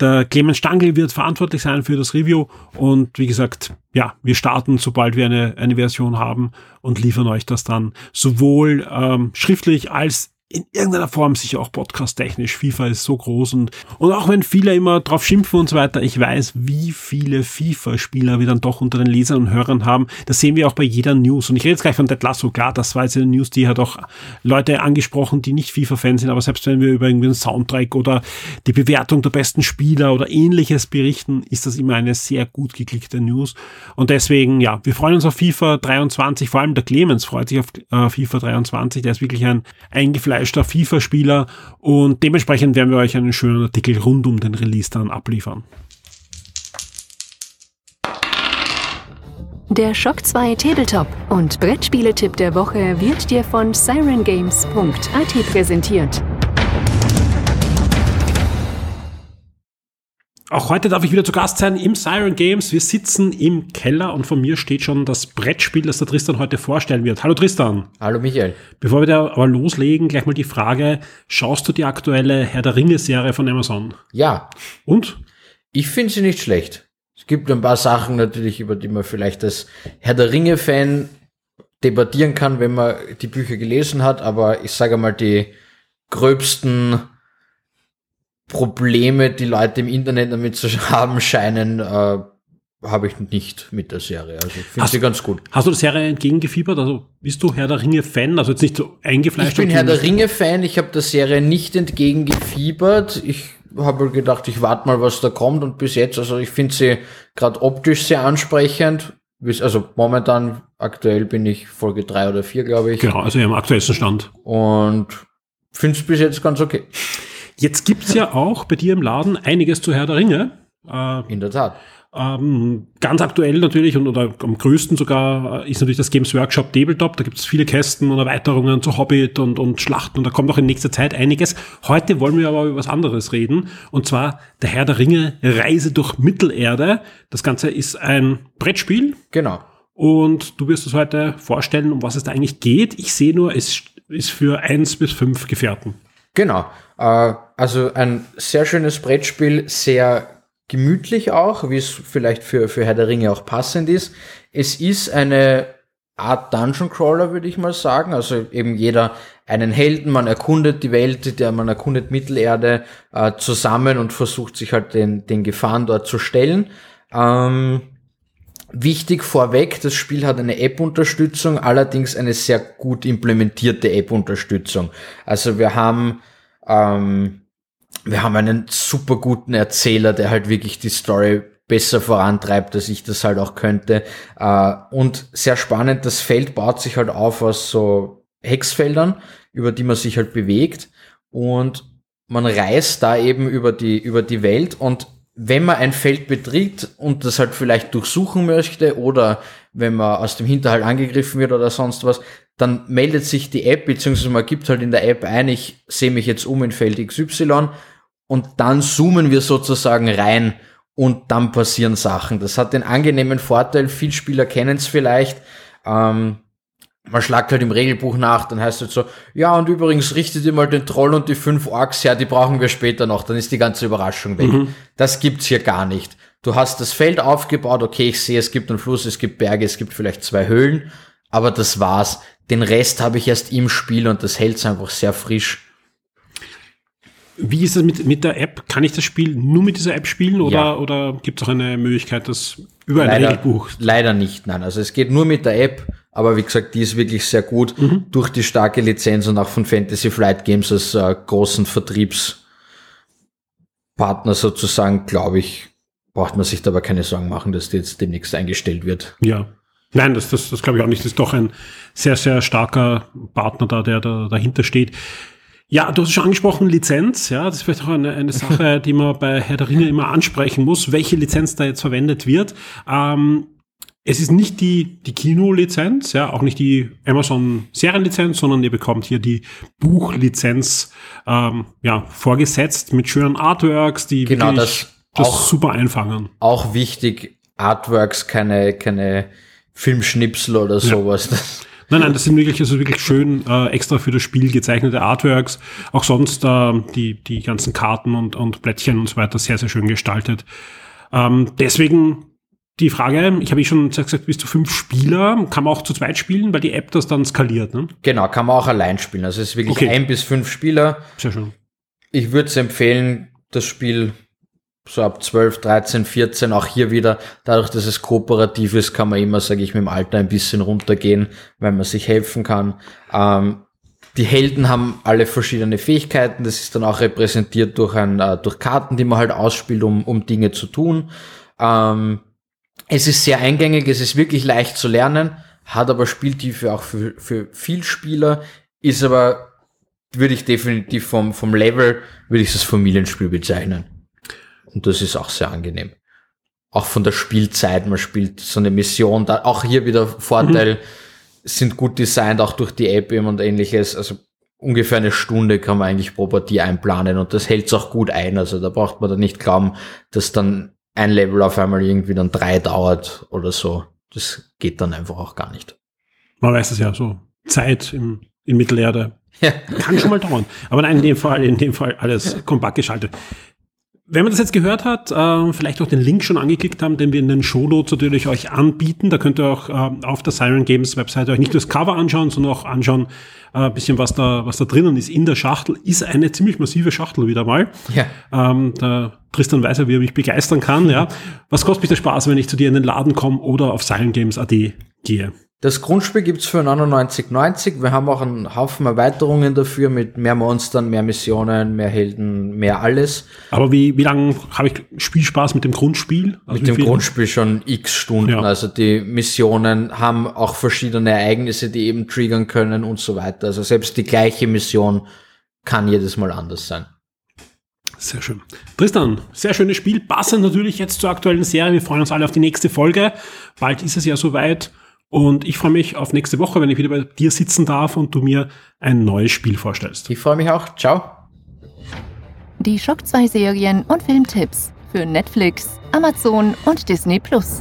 Der Clemens Stangl wird verantwortlich sein für das Review und wie gesagt, ja, wir starten, sobald wir eine, eine Version haben und liefern euch das dann sowohl ähm, schriftlich als in irgendeiner Form sicher auch podcast-technisch. FIFA ist so groß und, und auch wenn viele immer drauf schimpfen und so weiter, ich weiß, wie viele FIFA-Spieler wir dann doch unter den Lesern und Hörern haben. Das sehen wir auch bei jeder News. Und ich rede jetzt gleich von Ted Lasso. Klar, das war jetzt eine News, die hat auch Leute angesprochen, die nicht FIFA-Fans sind. Aber selbst wenn wir über irgendwie einen Soundtrack oder die Bewertung der besten Spieler oder ähnliches berichten, ist das immer eine sehr gut geklickte News. Und deswegen, ja, wir freuen uns auf FIFA 23. Vor allem der Clemens freut sich auf äh, FIFA 23. Der ist wirklich ein eingefleischter eingefleischter FIFA-Spieler und dementsprechend werden wir euch einen schönen Artikel rund um den Release dann abliefern. Der Shock 2 Tabletop und Brettspieletipp der Woche wird dir von sirengames.at präsentiert. Auch heute darf ich wieder zu Gast sein im Siren Games. Wir sitzen im Keller und vor mir steht schon das Brettspiel, das der Tristan heute vorstellen wird. Hallo Tristan. Hallo Michael. Bevor wir da aber loslegen, gleich mal die Frage, schaust du die aktuelle Herr der Ringe-Serie von Amazon? Ja. Und? Ich finde sie nicht schlecht. Es gibt ein paar Sachen natürlich, über die man vielleicht als Herr der Ringe-Fan debattieren kann, wenn man die Bücher gelesen hat, aber ich sage mal, die gröbsten Probleme, die Leute im Internet damit zu haben scheinen, äh, habe ich nicht mit der Serie. Also ich finde sie ganz gut. Hast du der Serie entgegengefiebert? Also bist du Herr der Ringe-Fan? Also jetzt nicht so eingefleischt? Ich bin Herr der Ringe-Fan. Ich habe der Serie nicht entgegengefiebert. Ich habe gedacht, ich warte mal, was da kommt. Und bis jetzt, also ich finde sie gerade optisch sehr ansprechend. Also momentan, aktuell bin ich Folge drei oder vier, glaube ich. Genau, also im aktuellsten Stand. Und finde es bis jetzt ganz okay. Jetzt gibt's ja auch bei dir im Laden einiges zu Herr der Ringe. Äh, In der Tat. Ähm, ganz aktuell natürlich und oder am größten sogar ist natürlich das Games Workshop Tabletop. Da gibt es viele Kästen und Erweiterungen zu Hobbit und, und Schlachten und da kommt auch in nächster Zeit einiges. Heute wollen wir aber über was anderes reden und zwar der Herr der Ringe Reise durch Mittelerde. Das Ganze ist ein Brettspiel. Genau. Und du wirst uns heute vorstellen, um was es da eigentlich geht. Ich sehe nur, es ist für eins bis fünf Gefährten. Genau. Äh, also ein sehr schönes Brettspiel, sehr gemütlich auch, wie es vielleicht für, für Herr der Ringe auch passend ist. Es ist eine Art Dungeon Crawler, würde ich mal sagen. Also eben jeder einen Helden, man erkundet die Welt, der man erkundet Mittelerde äh, zusammen und versucht sich halt den, den Gefahren dort zu stellen. Ähm, wichtig vorweg, das Spiel hat eine App-Unterstützung, allerdings eine sehr gut implementierte App-Unterstützung. Also wir haben ähm, wir haben einen super guten Erzähler, der halt wirklich die Story besser vorantreibt, als ich das halt auch könnte. Äh, und sehr spannend, das Feld baut sich halt auf aus so Hexfeldern, über die man sich halt bewegt. Und man reist da eben über die, über die Welt und wenn man ein Feld betritt und das halt vielleicht durchsuchen möchte oder wenn man aus dem Hinterhalt angegriffen wird oder sonst was, dann meldet sich die App, beziehungsweise man gibt halt in der App ein, ich sehe mich jetzt um in Feld XY und dann zoomen wir sozusagen rein und dann passieren Sachen. Das hat den angenehmen Vorteil, viele Spieler kennen es vielleicht, ähm, man schlagt halt im Regelbuch nach, dann heißt es halt so, ja und übrigens richtet ihr mal den Troll und die fünf Orks her, die brauchen wir später noch, dann ist die ganze Überraschung weg. Mhm. Das gibt's hier gar nicht. Du hast das Feld aufgebaut, okay, ich sehe, es gibt einen Fluss, es gibt Berge, es gibt vielleicht zwei Höhlen, aber das war's. Den Rest habe ich erst im Spiel und das hält's einfach sehr frisch. Wie ist es mit, mit der App? Kann ich das Spiel nur mit dieser App spielen oder, ja. oder gibt es auch eine Möglichkeit, das über ein leider, Regelbuch? Leider nicht, nein. Also es geht nur mit der App, aber wie gesagt, die ist wirklich sehr gut mhm. durch die starke Lizenz und auch von Fantasy Flight Games als äh, großen Vertriebspartner sozusagen, glaube ich, braucht man sich da aber keine Sorgen machen, dass die jetzt demnächst eingestellt wird. Ja. Nein, das, das, das glaube ich auch nicht. Das ist doch ein sehr, sehr starker Partner da, der da dahinter steht. Ja, du hast schon angesprochen, Lizenz. Ja, das ist vielleicht auch eine, eine Sache, die man bei Herr der Ringe immer ansprechen muss, welche Lizenz da jetzt verwendet wird. Ähm, es ist nicht die, die Kino-Lizenz, ja, auch nicht die Amazon-Serienlizenz, sondern ihr bekommt hier die Buchlizenz ähm, ja, vorgesetzt mit schönen Artworks, die genau, das, das auch, super einfangen. Auch wichtig, Artworks, keine, keine Filmschnipsel oder sowas. Ja. Nein, nein, das sind wirklich, also wirklich schön äh, extra für das Spiel gezeichnete Artworks. Auch sonst äh, die, die ganzen Karten und, und Blättchen und so weiter sehr, sehr schön gestaltet. Ähm, deswegen die Frage, ich habe eh schon gesagt, bis zu fünf Spieler, kann man auch zu zweit spielen, weil die App das dann skaliert, ne? Genau, kann man auch allein spielen. Also es ist wirklich okay. ein bis fünf Spieler. Sehr schön. Ich würde es empfehlen, das Spiel so ab 12, 13, 14, auch hier wieder, dadurch, dass es kooperativ ist, kann man immer, sage ich, mit dem Alter ein bisschen runtergehen, weil man sich helfen kann. Ähm, die Helden haben alle verschiedene Fähigkeiten, das ist dann auch repräsentiert durch, ein, äh, durch Karten, die man halt ausspielt, um, um Dinge zu tun. Ähm, es ist sehr eingängig, es ist wirklich leicht zu lernen, hat aber Spieltiefe auch für, für viel Spieler, ist aber, würde ich definitiv vom, vom Level, würde ich das Familienspiel bezeichnen. Und das ist auch sehr angenehm. Auch von der Spielzeit, man spielt so eine Mission, da auch hier wieder Vorteil, mhm. sind gut designt, auch durch die App und ähnliches. Also ungefähr eine Stunde kann man eigentlich pro Partie einplanen und das hält auch gut ein. Also da braucht man dann nicht glauben, dass dann ein Level auf einmal irgendwie dann drei dauert oder so. Das geht dann einfach auch gar nicht. Man weiß es ja so. Zeit im, in Mittelerde. Ja. Kann schon mal dauern. Aber nein, in dem Fall, in dem Fall alles kompakt geschaltet. Wenn man das jetzt gehört hat, äh, vielleicht auch den Link schon angeklickt haben, den wir in den Shownotes natürlich euch anbieten. Da könnt ihr auch äh, auf der Siren Games Webseite euch nicht nur das Cover anschauen, sondern auch anschauen, äh, bisschen was da, was da drinnen ist in der Schachtel. Ist eine ziemlich massive Schachtel wieder mal. Ja. Ähm, der Tristan weiß ja, wie er mich begeistern kann. Ja. Was kostet mich der Spaß, wenn ich zu dir in den Laden komme oder auf sirengames.at gehe? Das Grundspiel gibt's für 99,90. Wir haben auch einen Haufen Erweiterungen dafür mit mehr Monstern, mehr Missionen, mehr Helden, mehr alles. Aber wie, wie lange habe ich Spielspaß mit dem Grundspiel? Also mit dem viel? Grundspiel schon x Stunden. Ja. Also die Missionen haben auch verschiedene Ereignisse, die eben triggern können und so weiter. Also selbst die gleiche Mission kann jedes Mal anders sein. Sehr schön. Tristan, sehr schönes Spiel. Passend natürlich jetzt zur aktuellen Serie. Wir freuen uns alle auf die nächste Folge. Bald ist es ja soweit. Und ich freue mich auf nächste Woche, wenn ich wieder bei dir sitzen darf und du mir ein neues Spiel vorstellst. Ich freue mich auch. Ciao. Die Schock 2 Serien und Filmtipps für Netflix, Amazon und Disney Plus.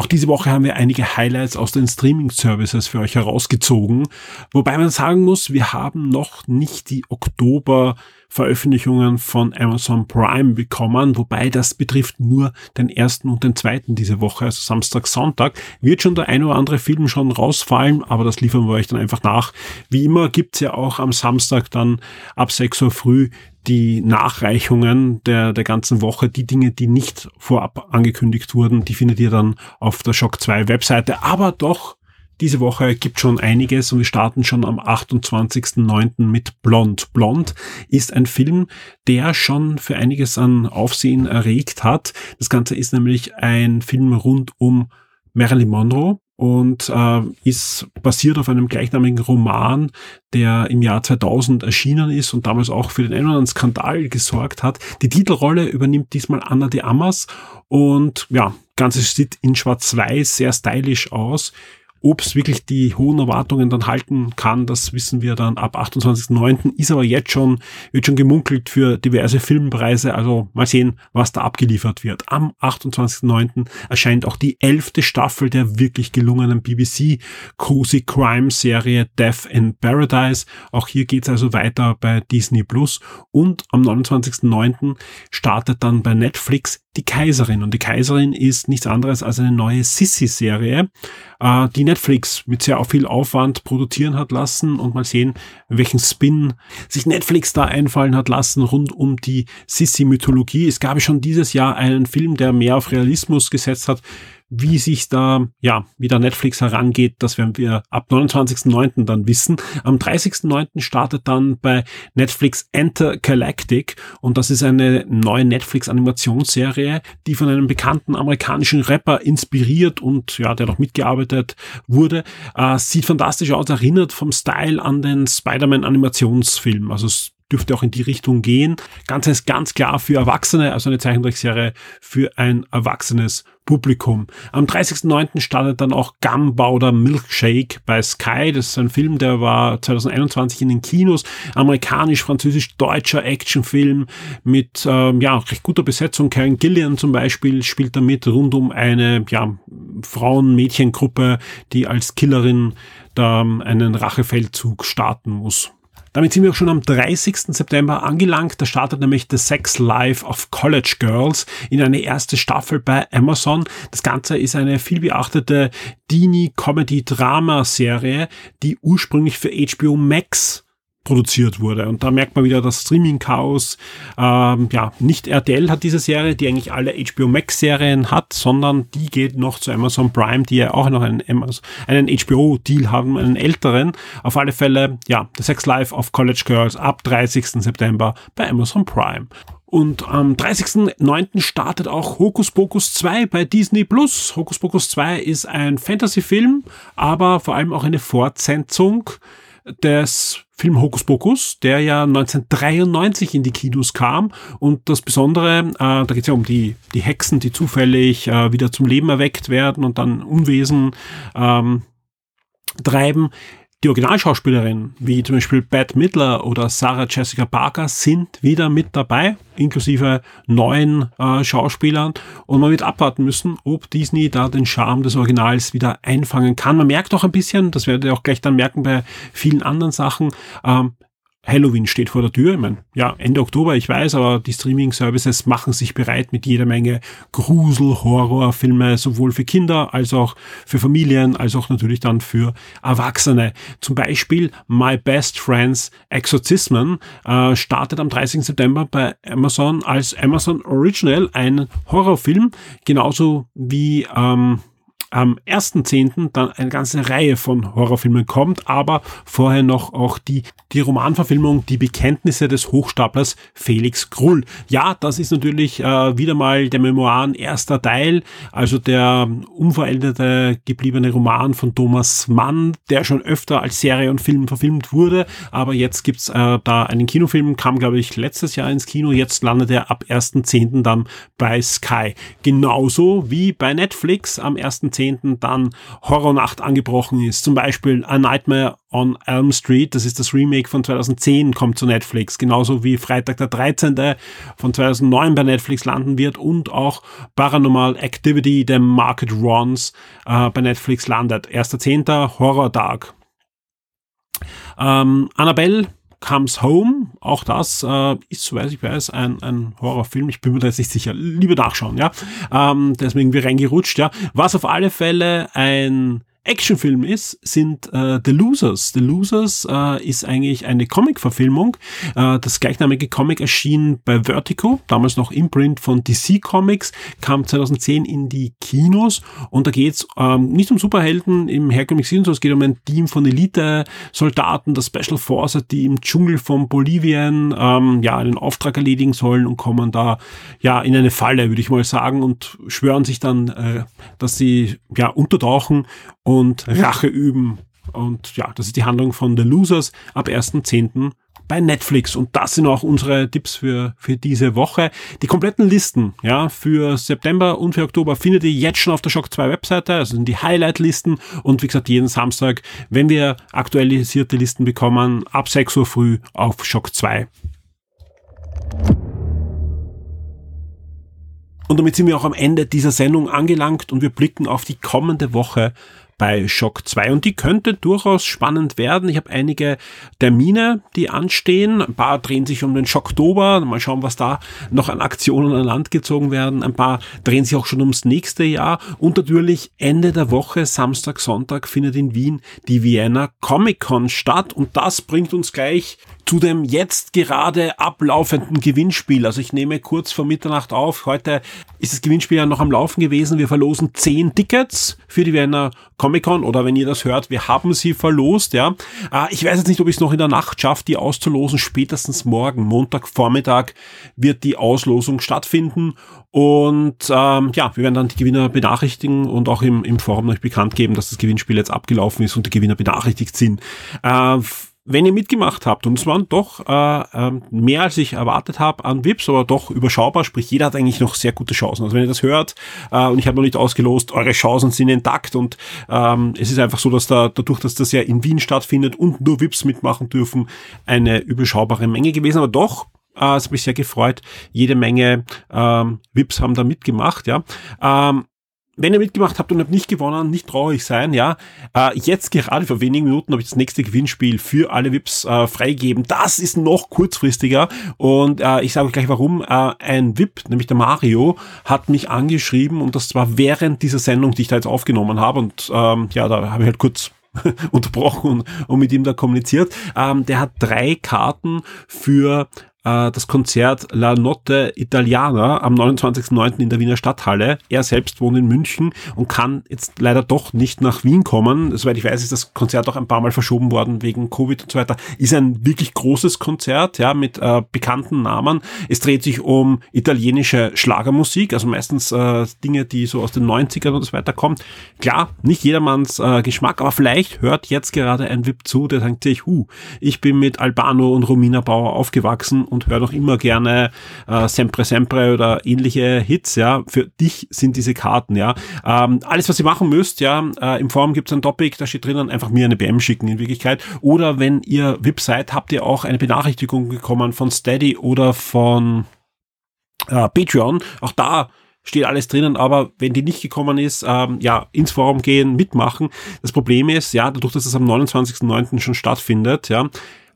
Auch diese Woche haben wir einige Highlights aus den Streaming-Services für euch herausgezogen, wobei man sagen muss, wir haben noch nicht die Oktober Veröffentlichungen von Amazon Prime bekommen, wobei das betrifft nur den ersten und den zweiten diese Woche, also Samstag, Sonntag. Wird schon der ein oder andere Film schon rausfallen, aber das liefern wir euch dann einfach nach. Wie immer gibt's ja auch am Samstag dann ab 6 Uhr früh die Nachreichungen der, der ganzen Woche, die Dinge, die nicht vorab angekündigt wurden, die findet ihr dann auf der Shock 2 Webseite, aber doch diese Woche gibt schon einiges und wir starten schon am 28.09. mit Blond. Blond ist ein Film, der schon für einiges an Aufsehen erregt hat. Das Ganze ist nämlich ein Film rund um Marilyn Monroe und äh, ist basiert auf einem gleichnamigen Roman, der im Jahr 2000 erschienen ist und damals auch für den einen oder anderen Skandal gesorgt hat. Die Titelrolle übernimmt diesmal Anna de Amas und ja, ganzes sieht in schwarz-weiß sehr stylisch aus. Ob es wirklich die hohen Erwartungen dann halten kann, das wissen wir dann ab 28.09. Ist aber jetzt schon, wird schon gemunkelt für diverse Filmpreise. Also mal sehen, was da abgeliefert wird. Am 28.09. erscheint auch die elfte Staffel der wirklich gelungenen BBC Cozy Crime Serie Death in Paradise. Auch hier geht's also weiter bei Disney Plus. Und am 29.09. startet dann bei Netflix die Kaiserin. Und die Kaiserin ist nichts anderes als eine neue Sissy-Serie, äh, die Netflix mit sehr viel Aufwand produzieren hat lassen und mal sehen, welchen Spin sich Netflix da einfallen hat lassen rund um die Sissy-Mythologie. Es gab schon dieses Jahr einen Film, der mehr auf Realismus gesetzt hat. Wie sich da, ja, wieder Netflix herangeht, das werden wir ab 29.09. dann wissen. Am 30.09. startet dann bei Netflix Enter Galactic und das ist eine neue Netflix-Animationsserie, die von einem bekannten amerikanischen Rapper inspiriert und ja, der noch mitgearbeitet wurde. Äh, sieht fantastisch aus, erinnert vom Style an den Spider-Man Animationsfilm. Also dürfte auch in die Richtung gehen. Ganz ganz klar für Erwachsene, also eine Zeichentrickserie für ein erwachsenes Publikum. Am 30.09. startet dann auch Gumbauder Milkshake bei Sky. Das ist ein Film, der war 2021 in den Kinos. Amerikanisch-französisch-deutscher Actionfilm mit ähm, ja, recht guter Besetzung. Karen Gillian zum Beispiel spielt damit rund um eine ja, Frauen-Mädchengruppe, die als Killerin da einen Rachefeldzug starten muss. Damit sind wir auch schon am 30. September angelangt. Da startet nämlich The Sex Life of College Girls in eine erste Staffel bei Amazon. Das Ganze ist eine vielbeachtete Dini-Comedy-Drama-Serie, die ursprünglich für HBO Max produziert wurde. Und da merkt man wieder das Streaming-Chaos. Ähm, ja, nicht RTL hat diese Serie, die eigentlich alle HBO Max-Serien hat, sondern die geht noch zu Amazon Prime, die ja auch noch einen, einen HBO-Deal haben, einen älteren. Auf alle Fälle, ja, The Sex Life of College Girls ab 30. September bei Amazon Prime. Und am 30.09. startet auch Hokus Pokus 2 bei Disney Plus. Hokus Pokus 2 ist ein Fantasy-Film, aber vor allem auch eine Fortsetzung des Film Hokus Pokus, der ja 1993 in die Kinos kam. Und das Besondere, äh, da geht es ja um die, die Hexen, die zufällig äh, wieder zum Leben erweckt werden und dann Unwesen ähm, treiben. Die Originalschauspielerinnen, wie zum Beispiel Bette Midler oder Sarah Jessica Parker, sind wieder mit dabei, inklusive neuen äh, Schauspielern. Und man wird abwarten müssen, ob Disney da den Charme des Originals wieder einfangen kann. Man merkt auch ein bisschen, das werdet ihr auch gleich dann merken bei vielen anderen Sachen, ähm, Halloween steht vor der Tür. Ich meine, ja, Ende Oktober, ich weiß, aber die Streaming-Services machen sich bereit mit jeder Menge Grusel, Horrorfilme, sowohl für Kinder als auch für Familien, als auch natürlich dann für Erwachsene. Zum Beispiel My Best Friends Exorzismen äh, startet am 30. September bei Amazon als Amazon Original ein Horrorfilm, genauso wie ähm, am 1.10. dann eine ganze Reihe von Horrorfilmen kommt, aber vorher noch auch die, die Romanverfilmung Die Bekenntnisse des Hochstaplers Felix Krull. Ja, das ist natürlich äh, wieder mal der Memoiren erster Teil, also der unveränderte gebliebene Roman von Thomas Mann, der schon öfter als Serie und Film verfilmt wurde, aber jetzt gibt's äh, da einen Kinofilm, kam glaube ich letztes Jahr ins Kino, jetzt landet er ab 1.10. dann bei Sky. Genauso wie bei Netflix am 1.10. dann Horrornacht angebrochen ist. Zum Beispiel A Nightmare on Elm Street, das ist das Remake von 2010, kommt zu Netflix. Genauso wie Freitag der 13. von 2009 bei Netflix landen wird und auch Paranormal Activity, der Market Runs äh, bei Netflix landet. 1.10. Horror Dark. Ähm, Annabelle Comes Home, auch das äh, ist, soweit ich weiß, ein, ein Horrorfilm. Ich bin mir da jetzt nicht sicher. Lieber nachschauen, ja. Ähm, deswegen wir reingerutscht, ja. Was auf alle Fälle ein Actionfilm ist, sind äh, The Losers. The Losers äh, ist eigentlich eine Comic-Verfilmung. Äh, das gleichnamige Comic erschien bei Vertigo, damals noch Imprint von DC Comics, kam 2010 in die Kinos und da geht's ähm, nicht um Superhelden im herkömmlichen Sinn, sondern es geht um ein Team von Elite-Soldaten, das Special Forces, die im Dschungel von Bolivien ähm, ja einen Auftrag erledigen sollen und kommen da ja in eine Falle, würde ich mal sagen, und schwören sich dann, äh, dass sie ja untertauchen und Rache üben. Und ja, das ist die Handlung von The Losers ab 1.10. bei Netflix. Und das sind auch unsere Tipps für, für diese Woche. Die kompletten Listen, ja, für September und für Oktober findet ihr jetzt schon auf der Shock 2 Webseite. Also sind die Highlight-Listen. Und wie gesagt, jeden Samstag, wenn wir aktualisierte Listen bekommen, ab 6 Uhr früh auf Shock 2. Und damit sind wir auch am Ende dieser Sendung angelangt und wir blicken auf die kommende Woche bei Shock 2 und die könnte durchaus spannend werden. Ich habe einige Termine, die anstehen. Ein paar drehen sich um den Schocktober. Mal schauen, was da noch an Aktionen an Land gezogen werden. Ein paar drehen sich auch schon ums nächste Jahr. Und natürlich Ende der Woche, Samstag, Sonntag, findet in Wien die Vienna Comic Con statt. Und das bringt uns gleich zu dem jetzt gerade ablaufenden Gewinnspiel. Also ich nehme kurz vor Mitternacht auf. Heute ist das Gewinnspiel ja noch am Laufen gewesen. Wir verlosen zehn Tickets für die Vienna Comic Con oder wenn ihr das hört, wir haben sie verlost, ja. Äh, ich weiß jetzt nicht, ob ich es noch in der Nacht schaffe, die auszulosen. Spätestens morgen, Montagvormittag, wird die Auslosung stattfinden. Und ähm, ja, wir werden dann die Gewinner benachrichtigen und auch im, im Forum euch bekannt geben, dass das Gewinnspiel jetzt abgelaufen ist und die Gewinner benachrichtigt sind. Äh, wenn ihr mitgemacht habt, und es waren doch äh, äh, mehr als ich erwartet habe an VIPs, aber doch überschaubar, sprich jeder hat eigentlich noch sehr gute Chancen. Also wenn ihr das hört äh, und ich habe noch nicht ausgelost, eure Chancen sind intakt und ähm, es ist einfach so, dass da dadurch, dass das ja in Wien stattfindet und nur VIPs mitmachen dürfen, eine überschaubare Menge gewesen, aber doch äh, es hat mich sehr gefreut. Jede Menge ähm, VIPs haben da mitgemacht, ja. Ähm, wenn ihr mitgemacht habt und habt nicht gewonnen, nicht traurig sein, ja. Äh, jetzt gerade vor wenigen Minuten habe ich das nächste Gewinnspiel für alle VIPs äh, freigegeben. Das ist noch kurzfristiger und äh, ich sage euch gleich warum. Äh, ein VIP, nämlich der Mario, hat mich angeschrieben und das war während dieser Sendung, die ich da jetzt aufgenommen habe und ähm, ja, da habe ich halt kurz unterbrochen und, und mit ihm da kommuniziert. Ähm, der hat drei Karten für äh, das Konzert La Notte Italiana am 29.09. in der Wiener Stadthalle. Er selbst wohnt in München und kann jetzt leider doch nicht nach Wien kommen. Soweit ich weiß, ist das Konzert auch ein paar Mal verschoben worden wegen Covid und so weiter. Ist ein wirklich großes Konzert, ja, mit äh, bekannten Namen. Es dreht sich um italienische Schlagermusik, also meistens äh, Dinge, die so aus den 90ern und so weiter kommen. Klar, nicht jedermanns äh, Geschmack, aber vielleicht hört jetzt gerade ein VIP zu, der sagt sich, hu, ich bin mit Albano und Romina Bauer aufgewachsen und höre noch immer gerne äh, Sempre Sempre oder ähnliche Hits, ja. Für dich sind diese Karten, ja. Ähm, alles, was ihr machen müsst, ja, äh, im Forum gibt es ein Topic, da steht drinnen, einfach mir eine BM schicken in Wirklichkeit. Oder wenn ihr VIP seid, habt ihr auch eine Benachrichtigung bekommen von Steady oder von äh, Patreon. Auch da steht alles drinnen, aber wenn die nicht gekommen ist, ähm, ja, ins Forum gehen, mitmachen. Das Problem ist, ja, dadurch, dass es am 29.09. schon stattfindet, ja,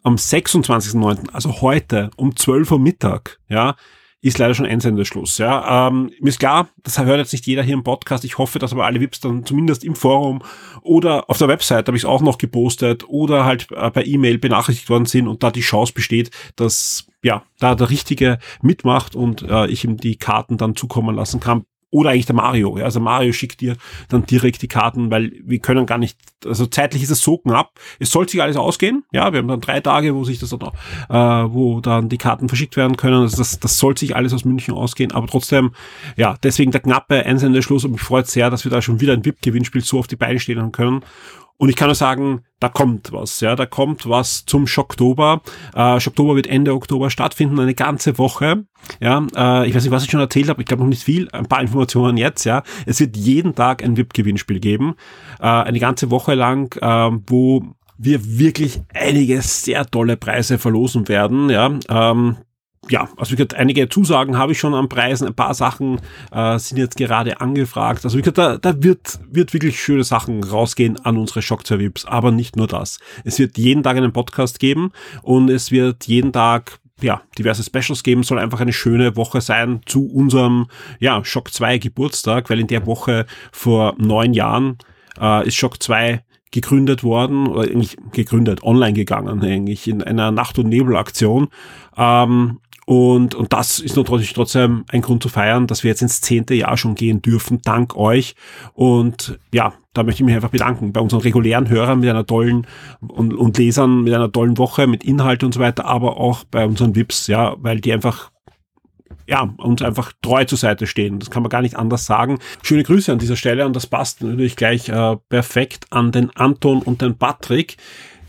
am 26.09., also heute um 12 Uhr Mittag, ja, ist leider schon Einsendeschluss. Ja, ähm, mir ist klar, das hört jetzt nicht jeder hier im Podcast. Ich hoffe, dass aber alle VIPs dann zumindest im Forum oder auf der Website habe ich es auch noch gepostet oder halt äh, per E-Mail benachrichtigt worden sind und da die Chance besteht, dass ja da der Richtige mitmacht und äh, ich ihm die Karten dann zukommen lassen kann oder eigentlich der Mario. Ja? Also Mario schickt dir dann direkt die Karten, weil wir können gar nicht, also zeitlich ist es so knapp. Es soll sich alles ausgehen. Ja, wir haben dann drei Tage, wo sich das dann, äh, wo dann die Karten verschickt werden können. Also das, das soll sich alles aus München ausgehen. Aber trotzdem, ja, deswegen der knappe Einsendeschluss und mich freut sehr, dass wir da schon wieder ein VIP-Gewinnspiel so auf die Beine stehen können. Und ich kann nur sagen, da kommt was, ja, da kommt was zum Schocktober. Äh, Schocktober wird Ende Oktober stattfinden, eine ganze Woche. Ja, äh, ich weiß nicht, was ich schon erzählt habe, ich glaube noch nicht viel, ein paar Informationen jetzt, ja. Es wird jeden Tag ein VIP-Gewinnspiel geben, äh, eine ganze Woche lang, äh, wo wir wirklich einige sehr tolle Preise verlosen werden, ja. Ähm, ja, also wie gesagt, einige Zusagen habe ich schon an Preisen, ein paar Sachen äh, sind jetzt gerade angefragt. Also wie gesagt, da, da wird, wird wirklich schöne Sachen rausgehen an unsere Shock 2 Vips, aber nicht nur das. Es wird jeden Tag einen Podcast geben und es wird jeden Tag ja, diverse Specials geben, soll einfach eine schöne Woche sein zu unserem, ja, Shock 2 Geburtstag, weil in der Woche vor neun Jahren äh, ist Shock 2 gegründet worden, oder eigentlich gegründet, online gegangen, eigentlich in einer Nacht- und Nebelaktion. Ähm, und, und das ist natürlich trotzdem ein Grund zu feiern, dass wir jetzt ins zehnte Jahr schon gehen dürfen, dank euch. Und ja, da möchte ich mich einfach bedanken bei unseren regulären Hörern mit einer tollen und, und Lesern mit einer tollen Woche, mit Inhalt und so weiter, aber auch bei unseren VIPs, ja, weil die einfach ja, uns einfach treu zur Seite stehen. Das kann man gar nicht anders sagen. Schöne Grüße an dieser Stelle und das passt natürlich gleich äh, perfekt an den Anton und den Patrick,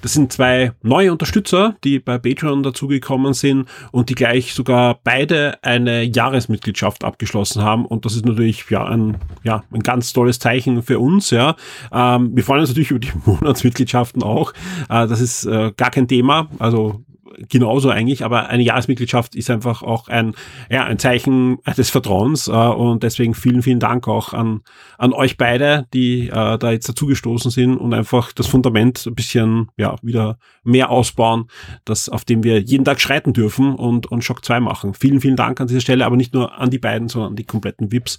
das sind zwei neue Unterstützer, die bei Patreon dazugekommen sind und die gleich sogar beide eine Jahresmitgliedschaft abgeschlossen haben. Und das ist natürlich ja ein, ja, ein ganz tolles Zeichen für uns. Ja. Ähm, wir freuen uns natürlich über die Monatsmitgliedschaften auch. Äh, das ist äh, gar kein Thema. Also genauso eigentlich, aber eine Jahresmitgliedschaft ist einfach auch ein, ja, ein Zeichen des Vertrauens äh, und deswegen vielen, vielen Dank auch an, an euch beide, die äh, da jetzt dazugestoßen sind und einfach das Fundament ein bisschen, ja, wieder mehr ausbauen, das, auf dem wir jeden Tag schreiten dürfen und, und Shock 2 machen. Vielen, vielen Dank an dieser Stelle, aber nicht nur an die beiden, sondern an die kompletten VIPs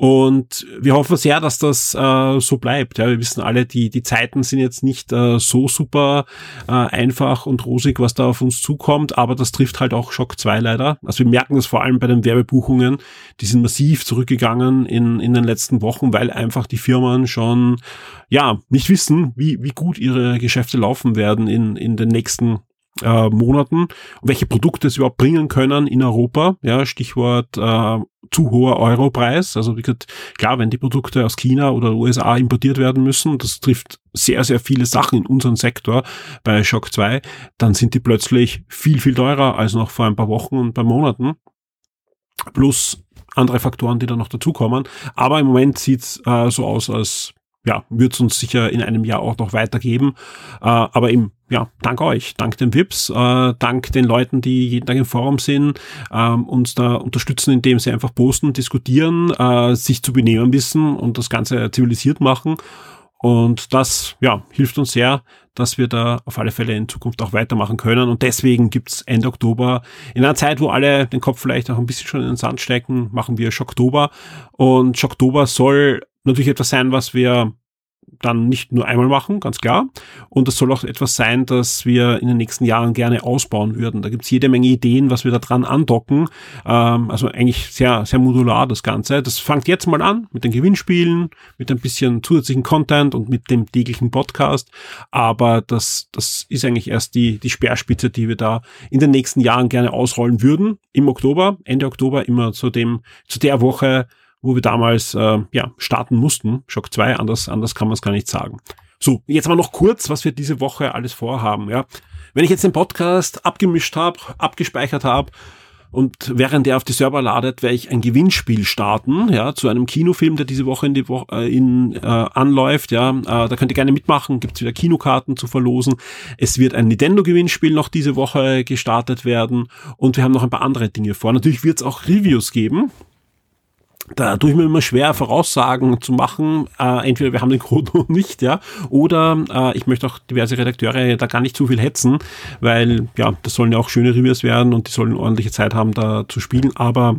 und wir hoffen sehr, dass das äh, so bleibt. Ja, wir wissen alle, die, die Zeiten sind jetzt nicht äh, so super äh, einfach und rosig, was da auf uns zukommt, aber das trifft halt auch Schock 2 leider. Also wir merken das vor allem bei den Werbebuchungen, die sind massiv zurückgegangen in, in den letzten Wochen, weil einfach die Firmen schon ja nicht wissen, wie, wie gut ihre Geschäfte laufen werden in, in den nächsten äh, Monaten welche Produkte sie überhaupt bringen können in Europa. Ja, Stichwort äh, zu hoher Europreis. Also wie gesagt, klar, wenn die Produkte aus China oder USA importiert werden müssen, das trifft sehr, sehr viele Sachen in unserem Sektor bei Shock 2, dann sind die plötzlich viel, viel teurer als noch vor ein paar Wochen und paar Monaten. Plus andere Faktoren, die da noch dazukommen. Aber im Moment sieht's äh, so aus, als ja, wird es uns sicher in einem Jahr auch noch weitergeben. Äh, aber eben, ja, dank euch, dank den VIPs, äh, dank den Leuten, die jeden Tag im Forum sind, äh, uns da unterstützen, indem sie einfach posten, diskutieren, äh, sich zu benehmen wissen und das Ganze zivilisiert machen. Und das ja, hilft uns sehr, dass wir da auf alle Fälle in Zukunft auch weitermachen können. Und deswegen gibt's Ende Oktober, in einer Zeit, wo alle den Kopf vielleicht auch ein bisschen schon in den Sand stecken, machen wir Schocktober. Und Schocktober soll natürlich etwas sein, was wir dann nicht nur einmal machen, ganz klar. Und das soll auch etwas sein, das wir in den nächsten Jahren gerne ausbauen würden. Da gibt's jede Menge Ideen, was wir da dran andocken. Ähm, also eigentlich sehr, sehr modular das Ganze. Das fängt jetzt mal an mit den Gewinnspielen, mit ein bisschen zusätzlichen Content und mit dem täglichen Podcast. Aber das, das ist eigentlich erst die, die Speerspitze, die wir da in den nächsten Jahren gerne ausrollen würden. Im Oktober, Ende Oktober, immer zu dem, zu der Woche, wo wir damals äh, ja, starten mussten. Shock 2, anders, anders kann man es gar nicht sagen. So, jetzt mal noch kurz, was wir diese Woche alles vorhaben. Ja. Wenn ich jetzt den Podcast abgemischt habe, abgespeichert habe und während der auf die Server ladet, werde ich ein Gewinnspiel starten, ja, zu einem Kinofilm, der diese Woche in die Woche äh, in, äh, anläuft, ja, äh, da könnt ihr gerne mitmachen, gibt's wieder Kinokarten zu verlosen. Es wird ein Nintendo-Gewinnspiel noch diese Woche gestartet werden und wir haben noch ein paar andere Dinge vor. Natürlich wird es auch Reviews geben, da tue ich mir immer schwer, Voraussagen zu machen. Äh, entweder wir haben den Code noch nicht, ja, oder äh, ich möchte auch diverse Redakteure da gar nicht zu viel hetzen, weil ja, das sollen ja auch schöne Reviews werden und die sollen ordentliche Zeit haben, da zu spielen. Aber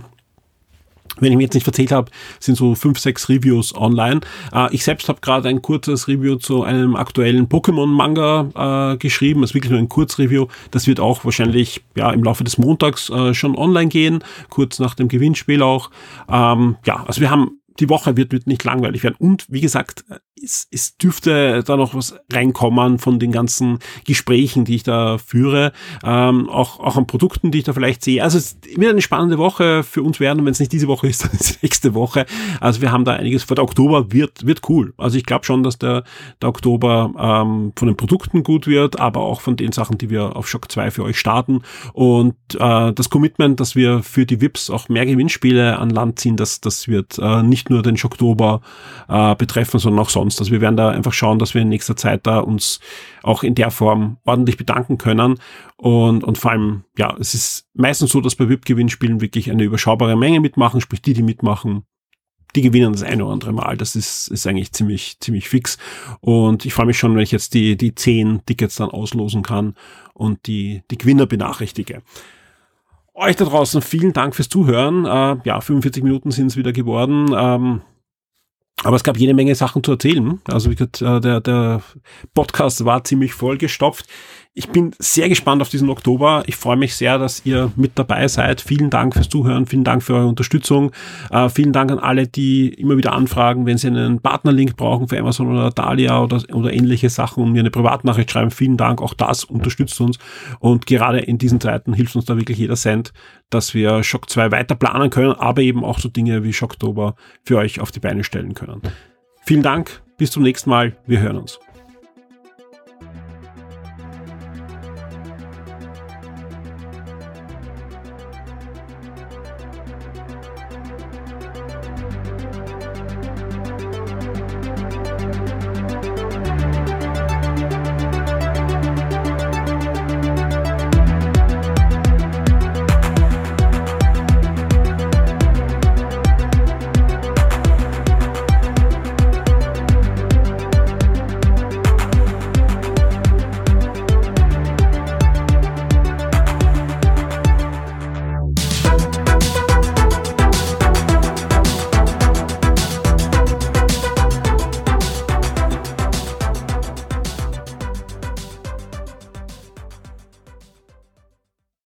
wenn ich mir jetzt nicht verzählt habe, sind so fünf, sechs Reviews online. Äh, ich selbst habe gerade ein kurzes Review zu einem aktuellen Pokémon-Manga äh, geschrieben. Das ist wirklich nur ein Kurzreview. Das wird auch wahrscheinlich ja im Laufe des Montags äh, schon online gehen, kurz nach dem Gewinnspiel auch. Ähm, ja, also wir haben die Woche wird, wird nicht langweilig werden. Und wie gesagt, es, es dürfte da noch was reinkommen von den ganzen Gesprächen, die ich da führe, ähm, auch, auch an Produkten, die ich da vielleicht sehe. Also es wird eine spannende Woche für uns werden. Und wenn es nicht diese Woche ist, dann ist es nächste Woche. Also wir haben da einiges vor. Der Oktober wird, wird cool. Also ich glaube schon, dass der, der Oktober ähm, von den Produkten gut wird, aber auch von den Sachen, die wir auf Shock 2 für euch starten. Und äh, das Commitment, dass wir für die VIPs auch mehr Gewinnspiele an Land ziehen, das, das wird äh, nicht nur den Schocktober äh, betreffen, sondern auch sonst. Also wir werden da einfach schauen, dass wir in nächster Zeit da uns auch in der Form ordentlich bedanken können. Und, und vor allem, ja, es ist meistens so, dass bei VIP-Gewinnspielen wirklich eine überschaubare Menge mitmachen, sprich die, die mitmachen, die gewinnen das eine oder andere Mal. Das ist, ist eigentlich ziemlich, ziemlich fix. Und ich freue mich schon, wenn ich jetzt die, die zehn Tickets dann auslosen kann und die, die Gewinner benachrichtige. Euch da draußen vielen Dank fürs Zuhören. Äh, ja, 45 Minuten sind es wieder geworden. Ähm, aber es gab jede Menge Sachen zu erzählen. Also wie gesagt, äh, der, der Podcast war ziemlich vollgestopft. Ich bin sehr gespannt auf diesen Oktober. Ich freue mich sehr, dass ihr mit dabei seid. Vielen Dank fürs Zuhören, vielen Dank für eure Unterstützung. Äh, vielen Dank an alle, die immer wieder anfragen, wenn sie einen Partnerlink brauchen für Amazon oder Dalia oder, oder ähnliche Sachen und mir eine Privatnachricht schreiben. Vielen Dank, auch das unterstützt uns. Und gerade in diesen Zeiten hilft uns da wirklich jeder Cent, dass wir Shock 2 weiter planen können, aber eben auch so Dinge wie Shocktober für euch auf die Beine stellen können. Vielen Dank, bis zum nächsten Mal. Wir hören uns.